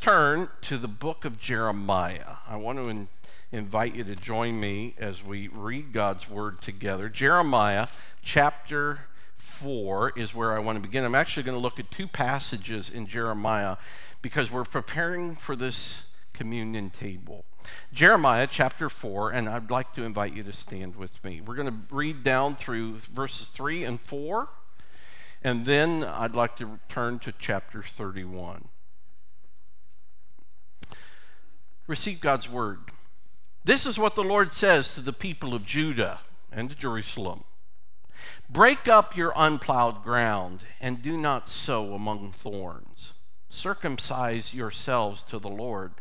turn to the book of Jeremiah. I want to in, invite you to join me as we read God's word together. Jeremiah chapter 4 is where I want to begin. I'm actually going to look at two passages in Jeremiah because we're preparing for this communion table. Jeremiah chapter 4, and I'd like to invite you to stand with me. We're going to read down through verses 3 and 4, and then I'd like to turn to chapter 31. Receive God's word. This is what the Lord says to the people of Judah and to Jerusalem Break up your unplowed ground and do not sow among thorns. Circumcise yourselves to the Lord,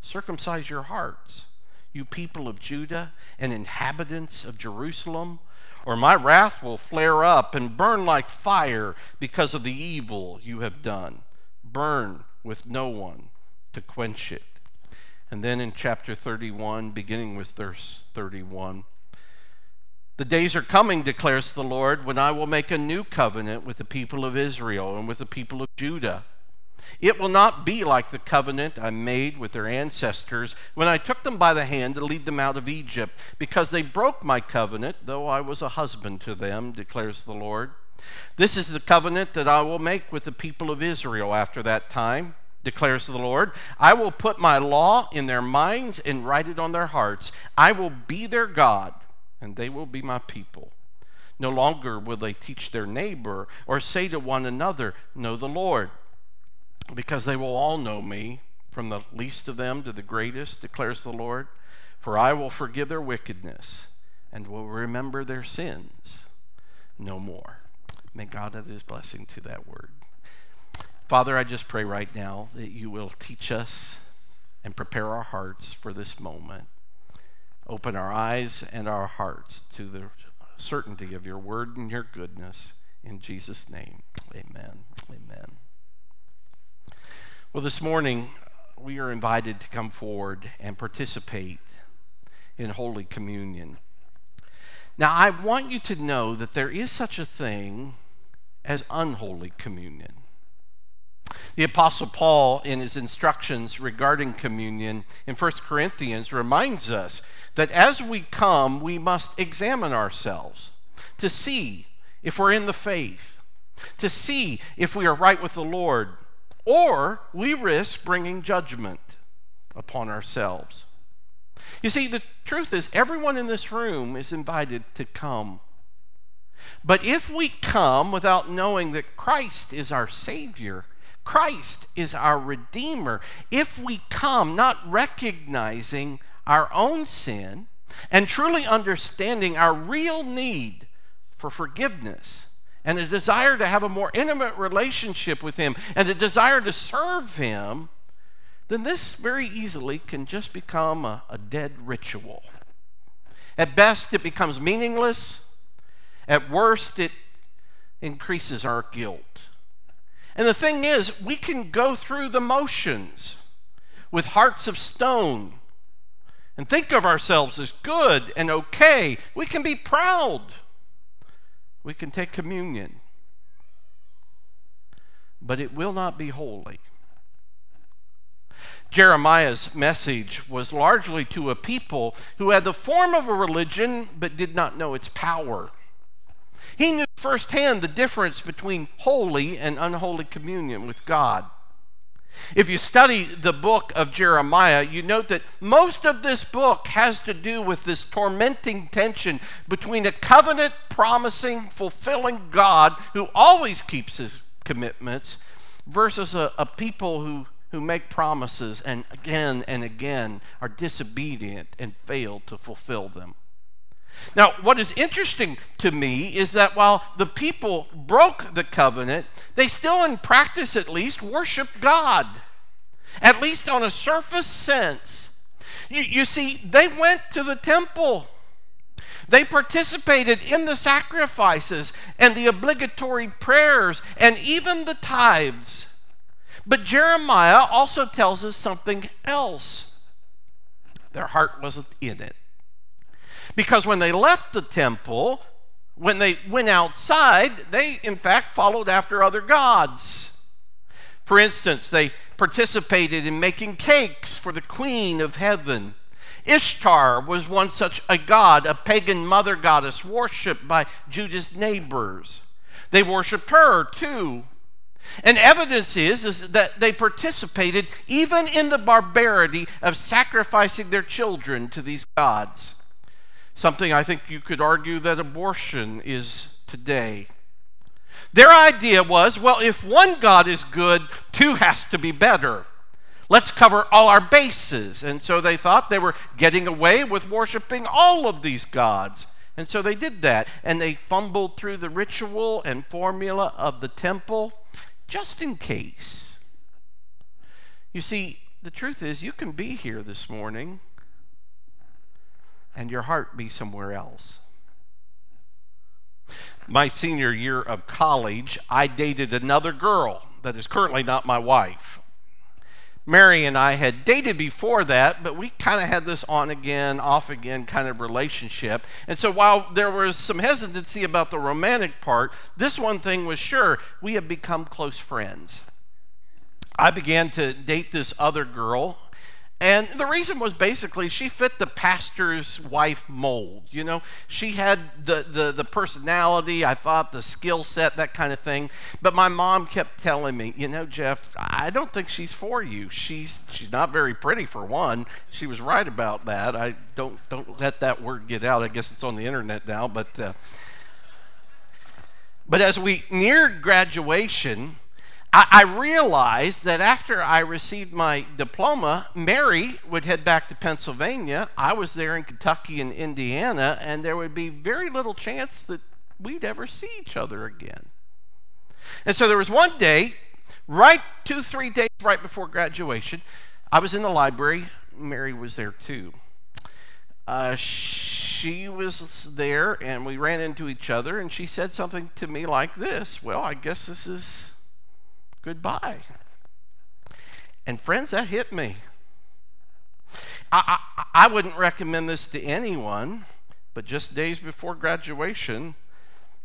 circumcise your hearts, you people of Judah and inhabitants of Jerusalem, or my wrath will flare up and burn like fire because of the evil you have done. Burn with no one to quench it. And then in chapter 31, beginning with verse 31, the days are coming, declares the Lord, when I will make a new covenant with the people of Israel and with the people of Judah. It will not be like the covenant I made with their ancestors when I took them by the hand to lead them out of Egypt, because they broke my covenant, though I was a husband to them, declares the Lord. This is the covenant that I will make with the people of Israel after that time declares the Lord. I will put my law in their minds and write it on their hearts. I will be their God, and they will be my people. No longer will they teach their neighbor or say to one another, Know the Lord, because they will all know me, from the least of them to the greatest, declares the Lord. For I will forgive their wickedness and will remember their sins no more. May God add his blessing to that word. Father, I just pray right now that you will teach us and prepare our hearts for this moment. Open our eyes and our hearts to the certainty of your word and your goodness. In Jesus' name, amen. Amen. Well, this morning, we are invited to come forward and participate in Holy Communion. Now, I want you to know that there is such a thing as unholy communion. The Apostle Paul, in his instructions regarding communion in 1 Corinthians, reminds us that as we come, we must examine ourselves to see if we're in the faith, to see if we are right with the Lord, or we risk bringing judgment upon ourselves. You see, the truth is, everyone in this room is invited to come. But if we come without knowing that Christ is our Savior, Christ is our Redeemer. If we come not recognizing our own sin and truly understanding our real need for forgiveness and a desire to have a more intimate relationship with Him and a desire to serve Him, then this very easily can just become a, a dead ritual. At best, it becomes meaningless. At worst, it increases our guilt. And the thing is, we can go through the motions with hearts of stone and think of ourselves as good and okay. We can be proud. We can take communion. But it will not be holy. Jeremiah's message was largely to a people who had the form of a religion but did not know its power. He knew firsthand the difference between holy and unholy communion with God. If you study the book of Jeremiah, you note that most of this book has to do with this tormenting tension between a covenant promising, fulfilling God who always keeps his commitments versus a, a people who, who make promises and again and again are disobedient and fail to fulfill them. Now, what is interesting to me is that while the people broke the covenant, they still, in practice at least, worshiped God, at least on a surface sense. You, you see, they went to the temple. They participated in the sacrifices and the obligatory prayers and even the tithes. But Jeremiah also tells us something else. Their heart wasn't in it. Because when they left the temple, when they went outside, they in fact followed after other gods. For instance, they participated in making cakes for the queen of heaven. Ishtar was one such a god, a pagan mother goddess worshipped by Judah's neighbors. They worshiped her too. And evidence is, is that they participated even in the barbarity of sacrificing their children to these gods. Something I think you could argue that abortion is today. Their idea was well, if one God is good, two has to be better. Let's cover all our bases. And so they thought they were getting away with worshiping all of these gods. And so they did that. And they fumbled through the ritual and formula of the temple just in case. You see, the truth is, you can be here this morning and your heart be somewhere else. My senior year of college, I dated another girl that is currently not my wife. Mary and I had dated before that, but we kind of had this on again, off again kind of relationship. And so while there was some hesitancy about the romantic part, this one thing was sure we had become close friends. I began to date this other girl and the reason was basically she fit the pastor's wife mold. You know, she had the, the, the personality, I thought, the skill set, that kind of thing. But my mom kept telling me, you know, Jeff, I don't think she's for you. She's she's not very pretty for one. She was right about that. I don't don't let that word get out. I guess it's on the internet now. But uh, but as we neared graduation, I, I realized that after I received my diploma, Mary would head back to Pennsylvania. I was there in Kentucky and Indiana, and there would be very little chance that we'd ever see each other again. And so there was one day, right two, three days right before graduation, I was in the library. Mary was there too. Uh, she was there, and we ran into each other, and she said something to me like this Well, I guess this is goodbye. And friends, that hit me. I, I, I wouldn't recommend this to anyone, but just days before graduation,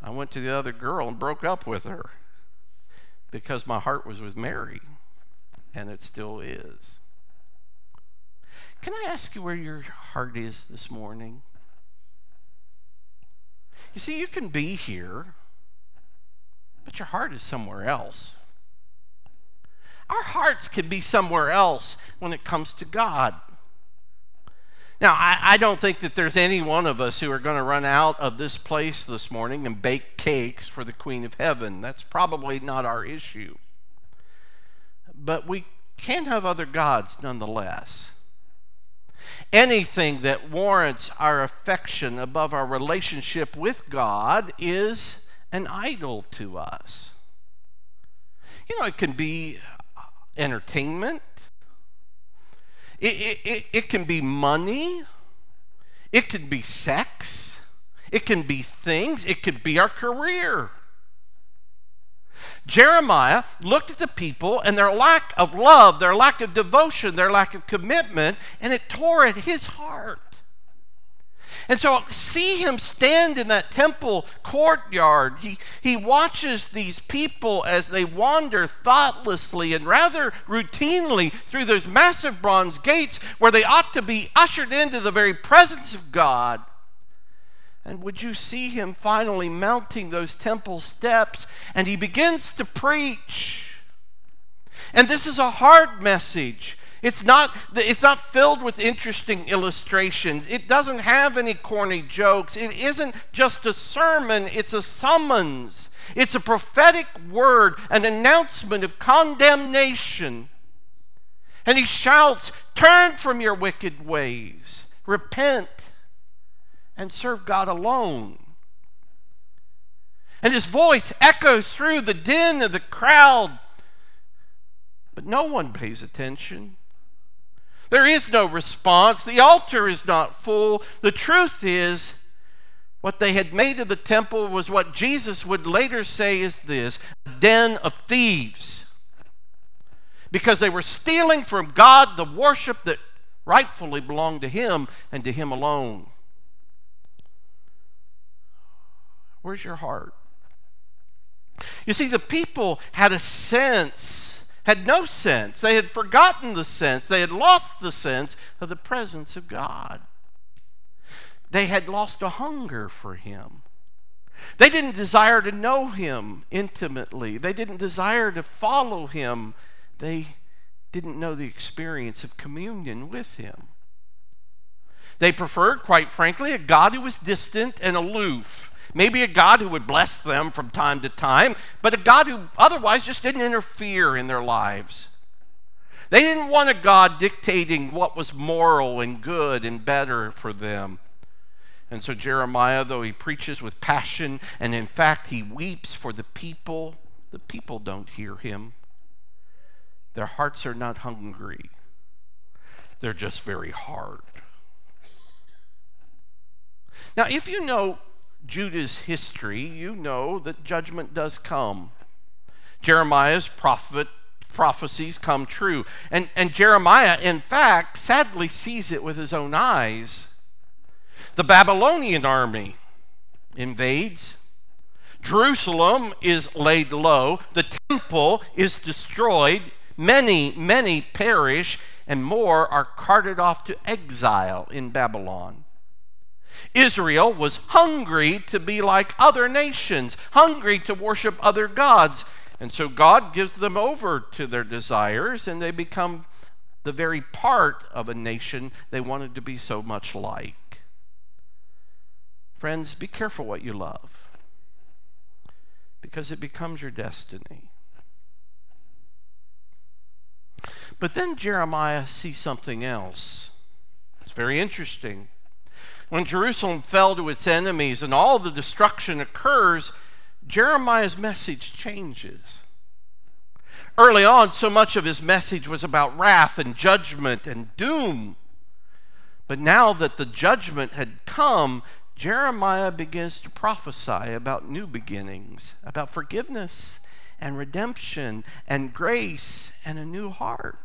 I went to the other girl and broke up with her because my heart was with Mary, and it still is. Can I ask you where your heart is this morning? You see, you can be here, but your heart is somewhere else. Our hearts can be somewhere else when it comes to God. Now, I, I, don't think that there's any one of us who are going to run out of this place this morning and bake cakes for the Queen of Heaven. That's probably not our issue. But we can have other gods nonetheless. Anything that warrants our affection above our relationship with God is an idol to us. You know, it can be entertainment, it, it, it, can be money, it can be sex, it can be things, it could be our career. Jeremiah looked at the people and their lack of love, their lack of devotion, their lack of commitment, and it tore at his heart. And so see him stand in that temple courtyard. He, he watches these people as they wander thoughtlessly and rather routinely through those massive bronze gates where they ought to be ushered into the very presence of God. And would you see him finally mounting those temple steps and he begins to preach? And this is a hard message. It's not, it's not filled with interesting illustrations. It doesn't have any corny jokes. It isn't just a sermon, it's a summons. It's a prophetic word, an announcement of condemnation. And he shouts, Turn from your wicked ways, repent, and serve God alone. And his voice echoes through the din of the crowd, but no one pays attention. There is no response. The altar is not full. The truth is, what they had made of the temple was what Jesus would later say is this a den of thieves. Because they were stealing from God the worship that rightfully belonged to Him and to Him alone. Where's your heart? You see, the people had a sense had no sense. They had forgotten the sense. They had lost the sense of the presence of God. They had lost a hunger for Him. They didn't desire to know Him intimately, they didn't desire to follow Him. They didn't know the experience of communion with Him. They preferred, quite frankly, a God who was distant and aloof. Maybe a God who would bless them from time to time, but a God who otherwise just didn't interfere in their lives. They didn't want a God dictating what was moral and good and better for them. And so, Jeremiah, though he preaches with passion, and in fact, he weeps for the people, the people don't hear him. Their hearts are not hungry, they're just very hard. Now, if you know Judah's history, you know that judgment does come. Jeremiah's prophet prophecies come true. And, and Jeremiah, in fact, sadly sees it with his own eyes. The Babylonian army invades. Jerusalem is laid low. The temple is destroyed. Many, many perish, and more are carted off to exile in Babylon. Israel was hungry to be like other nations, hungry to worship other gods. And so God gives them over to their desires, and they become the very part of a nation they wanted to be so much like. Friends, be careful what you love, because it becomes your destiny. But then Jeremiah sees something else. It's very interesting. When Jerusalem fell to its enemies and all the destruction occurs, Jeremiah's message changes. Early on, so much of his message was about wrath and judgment and doom. But now that the judgment had come, Jeremiah begins to prophesy about new beginnings, about forgiveness and redemption and grace and a new heart.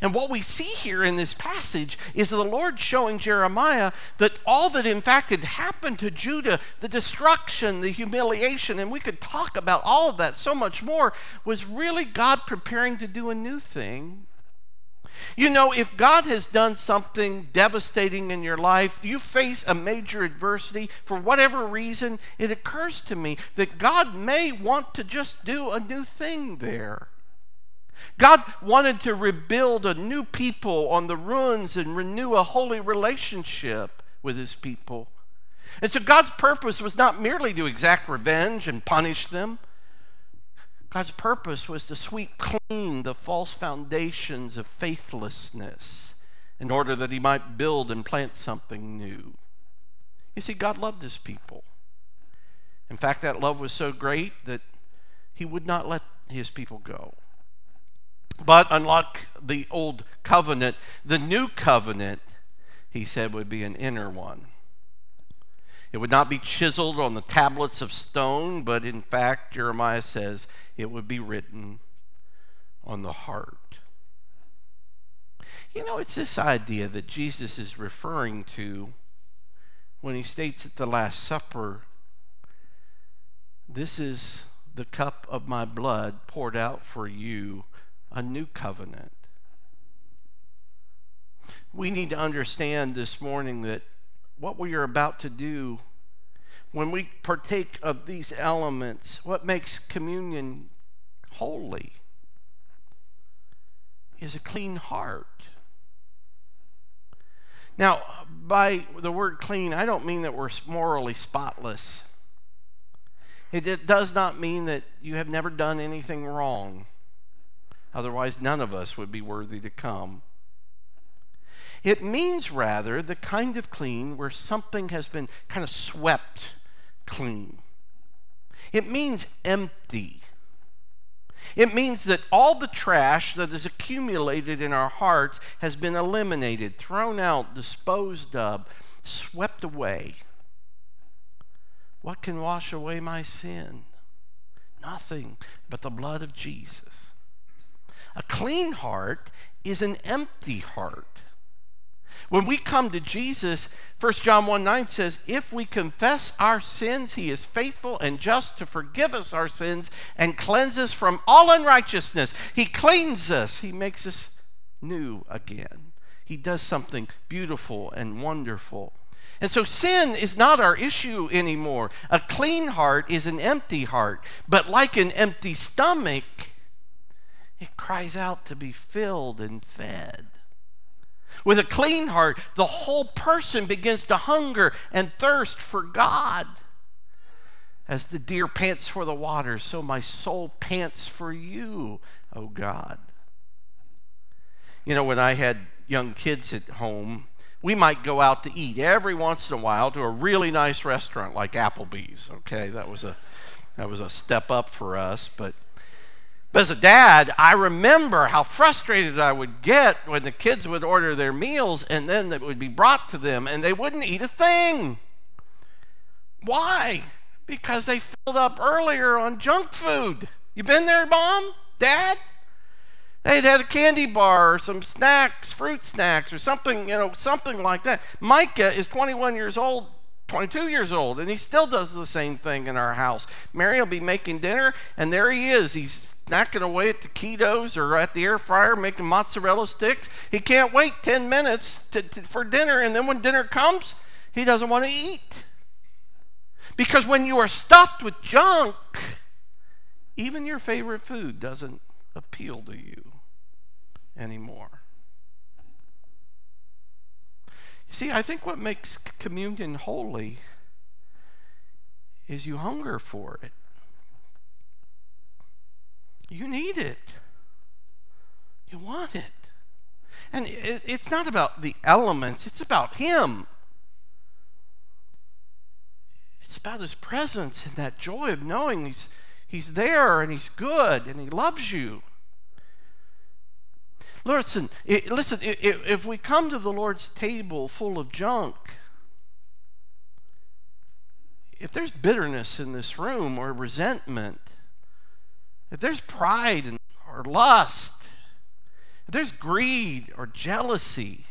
And what we see here in this passage is the Lord showing Jeremiah that all that in fact had happened to Judah, the destruction, the humiliation, and we could talk about all of that so much more, was really God preparing to do a new thing. You know, if God has done something devastating in your life, you face a major adversity, for whatever reason, it occurs to me that God may want to just do a new thing there. God wanted to rebuild a new people on the ruins and renew a holy relationship with his people. And so God's purpose was not merely to exact revenge and punish them. God's purpose was to sweep clean the false foundations of faithlessness in order that he might build and plant something new. You see, God loved his people. In fact, that love was so great that he would not let his people go. But unlike the old covenant, the new covenant, he said, would be an inner one. It would not be chiseled on the tablets of stone, but in fact, Jeremiah says it would be written on the heart. You know, it's this idea that Jesus is referring to when he states at the Last Supper, This is the cup of my blood poured out for you a new covenant. We need to understand this morning that what we are about to do when we partake of these elements, what makes communion holy is a clean heart. Now, by the word clean, I don't mean that we're morally spotless. It, does not mean that you have never done anything wrong. Otherwise, none of us would be worthy to come. It means, rather, the kind of clean where something has been kind of swept clean. It means empty. It means that all the trash that is accumulated in our hearts has been eliminated, thrown out, disposed of, swept away. What can wash away my sin? Nothing but the blood of Jesus. A clean heart is an empty heart. When we come to Jesus, 1 John 1 9 says, If we confess our sins, he is faithful and just to forgive us our sins and cleanse us from all unrighteousness. He cleans us, he makes us new again. He does something beautiful and wonderful. And so sin is not our issue anymore. A clean heart is an empty heart. But like an empty stomach, it cries out to be filled and fed. With a clean heart, the whole person begins to hunger and thirst for God. As the deer pants for the water, so my soul pants for you, O oh God. You know, when I had young kids at home, we might go out to eat every once in a while to a really nice restaurant like Applebee's. Okay, that was a that was a step up for us, but but as a dad, I remember how frustrated I would get when the kids would order their meals and then it would be brought to them and they wouldn't eat a thing. Why? Because they filled up earlier on junk food. You been there, mom? Dad? They'd had a candy bar or some snacks, fruit snacks, or something, you know, something like that. Micah is 21 years old 22 years old, and he still does the same thing in our house. Mary will be making dinner, and there he is. He's snacking away at the Cheetos or at the air fryer making mozzarella sticks. He can't wait 10 minutes to, to, for dinner, and then when dinner comes, he doesn't want to eat. Because when you are stuffed with junk, even your favorite food doesn't appeal to you anymore. You see, I think what makes communion holy is you hunger for it. You need it. You want it. And it, it's not about the elements, it's about Him. It's about His presence and that joy of knowing He's, he's there and He's good and He loves you. Listen, listen, if we come to the Lord's table full of junk, if there's bitterness in this room or resentment, if there's pride or lust, if there's greed or jealousy,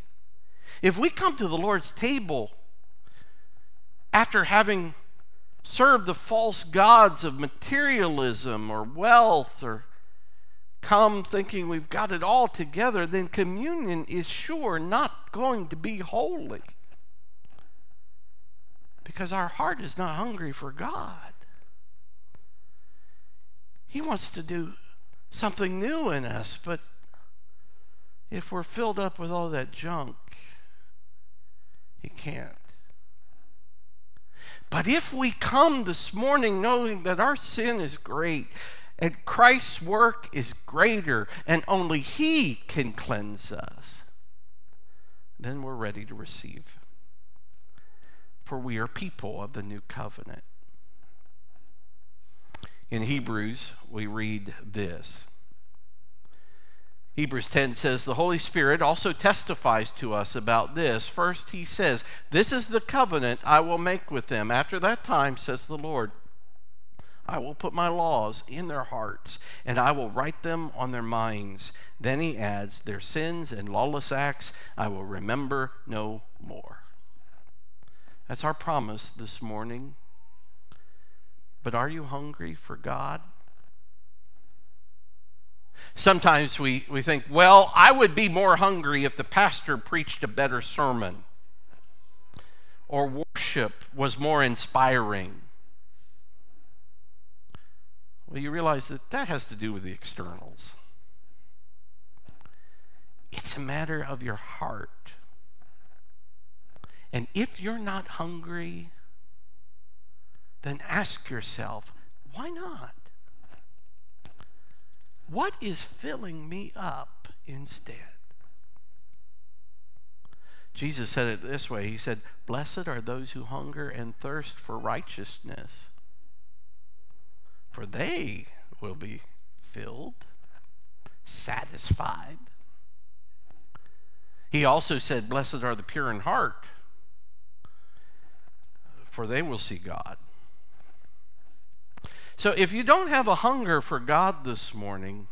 if we come to the Lord's table after having served the false gods of materialism or wealth or come thinking we've got it all together, then communion is sure not going to be holy. Because our heart is not hungry for God. He wants to do something new in us, but if we're filled up with all that junk, He can't. But if we come this morning knowing that our sin is great, and Christ's work is greater, and only He can cleanse us. Then we're ready to receive. For we are people of the new covenant. In Hebrews, we read this. Hebrews 10 says, The Holy Spirit also testifies to us about this. First, he says, This is the covenant I will make with them. After that time, says the Lord, I will put my laws in their hearts, and I will write them on their minds. Then he adds, Their sins and lawless acts I will remember no more. That's our promise this morning. But are you hungry for God? Sometimes we, we think, well, I would be more hungry if the pastor preached a better sermon or worship was more inspiring well, you realize that that has to do with the externals. It's a matter of your heart. And if you're not hungry, then ask yourself, why not? What is filling me up instead? Jesus said it this way He said, Blessed are those who hunger and thirst for righteousness, for they will be filled, satisfied. He also said, Blessed are the pure in heart, for they will see God. So if you don't have a hunger for God this morning,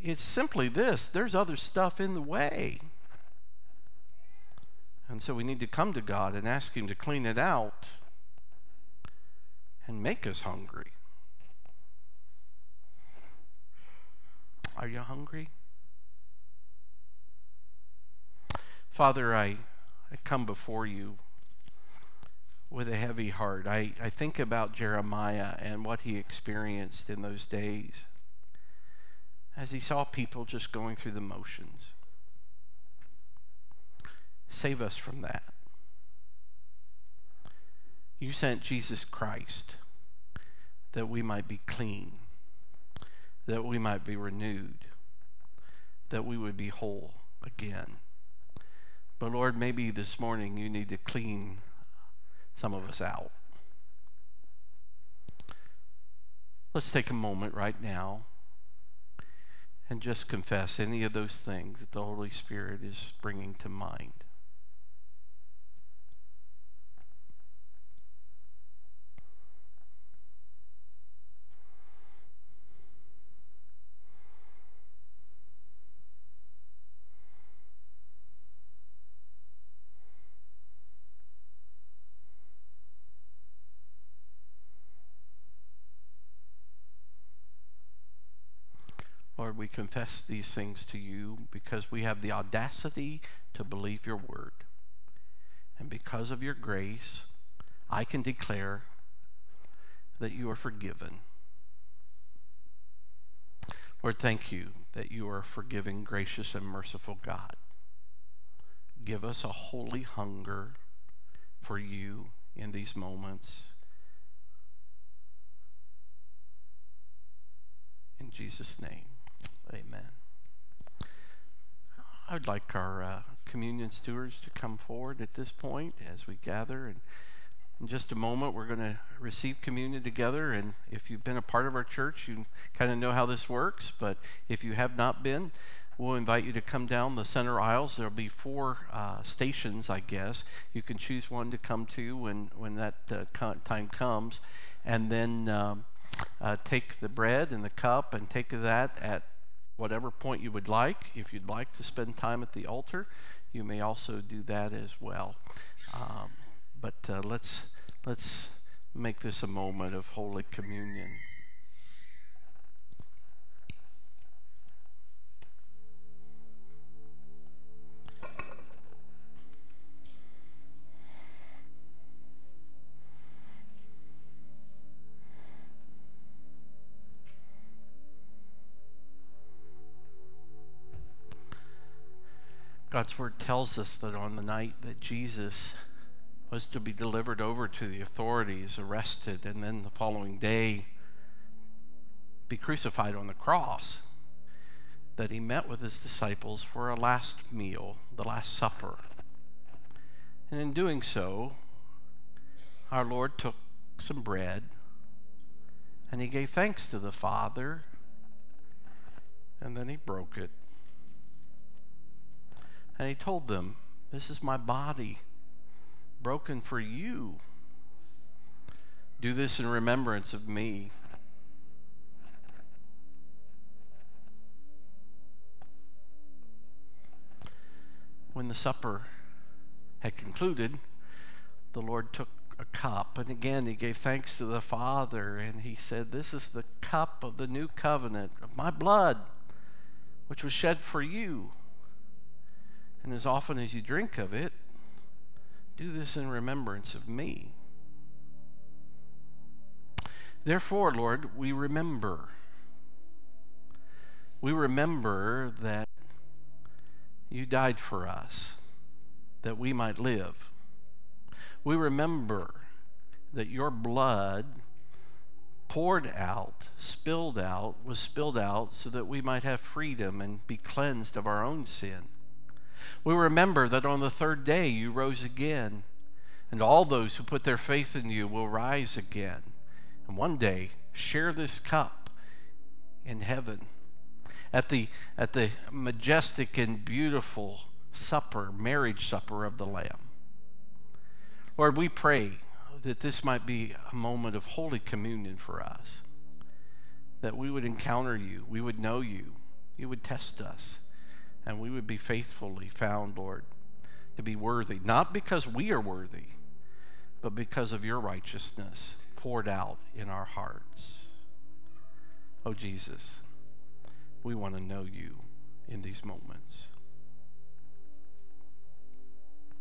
it's simply this there's other stuff in the way. And so we need to come to God and ask Him to clean it out and make us hungry. Are you hungry? Father, I, I come before you with a heavy heart. I, I think about Jeremiah and what he experienced in those days as he saw people just going through the motions. Save us from that. You sent Jesus Christ that we might be clean, that we might be renewed, that we would be whole again. But Lord, maybe this morning you need to clean some of us out. Let's take a moment right now and just confess any of those things that the Holy Spirit is bringing to mind. Lord, we confess these things to you because we have the audacity to believe your word. And because of your grace, I can declare that you are forgiven. Lord, thank you that you are a forgiving, gracious, and merciful God. Give us a holy hunger for you in these moments. In Jesus' name. Amen. I'd like our uh, communion stewards to come forward at this point as we gather. And in just a moment, we're going to receive communion together. And if you've been a part of our church, you kind of know how this works. But if you have not been, we'll invite you to come down the center aisles. There'll be four uh, stations, I guess. You can choose one to come to when, when that uh, time comes. And then um, uh, take the bread and the cup and take that at whatever point you would like. If you'd like to spend time at the altar, you may also do that as well. Um, but uh, let's let's make this a moment of Holy Communion. God's word tells us that on the night that Jesus was to be delivered over to the authorities, arrested, and then the following day be crucified on the cross, that he met with his disciples for a last meal, the Last Supper. And in doing so, our Lord took some bread and he gave thanks to the Father, and then he broke it and he told them, This is my body broken for you. Do this in remembrance of me. When the supper had concluded, the Lord took a cup, and again he gave thanks to the Father, and he said, This is the cup of the new covenant of my blood, which was shed for you. And as often as you drink of it, do this in remembrance of me. Therefore, Lord, we remember. We remember that you died for us, that we might live. We remember that your blood poured out, spilled out, was spilled out so that we might have freedom and be cleansed of our own sin. We remember that on the third day you rose again, and all those who put their faith in you will rise again, and one day share this cup in heaven at the, at the majestic and beautiful supper, marriage supper of the Lamb. Lord, we pray that this might be a moment of holy communion for us, that we would encounter you, we would know you, you would test us and we would be faithfully found, Lord, to be worthy, not because we are worthy, but because of your righteousness poured out in our hearts. Oh, Jesus, we want to know you in these moments.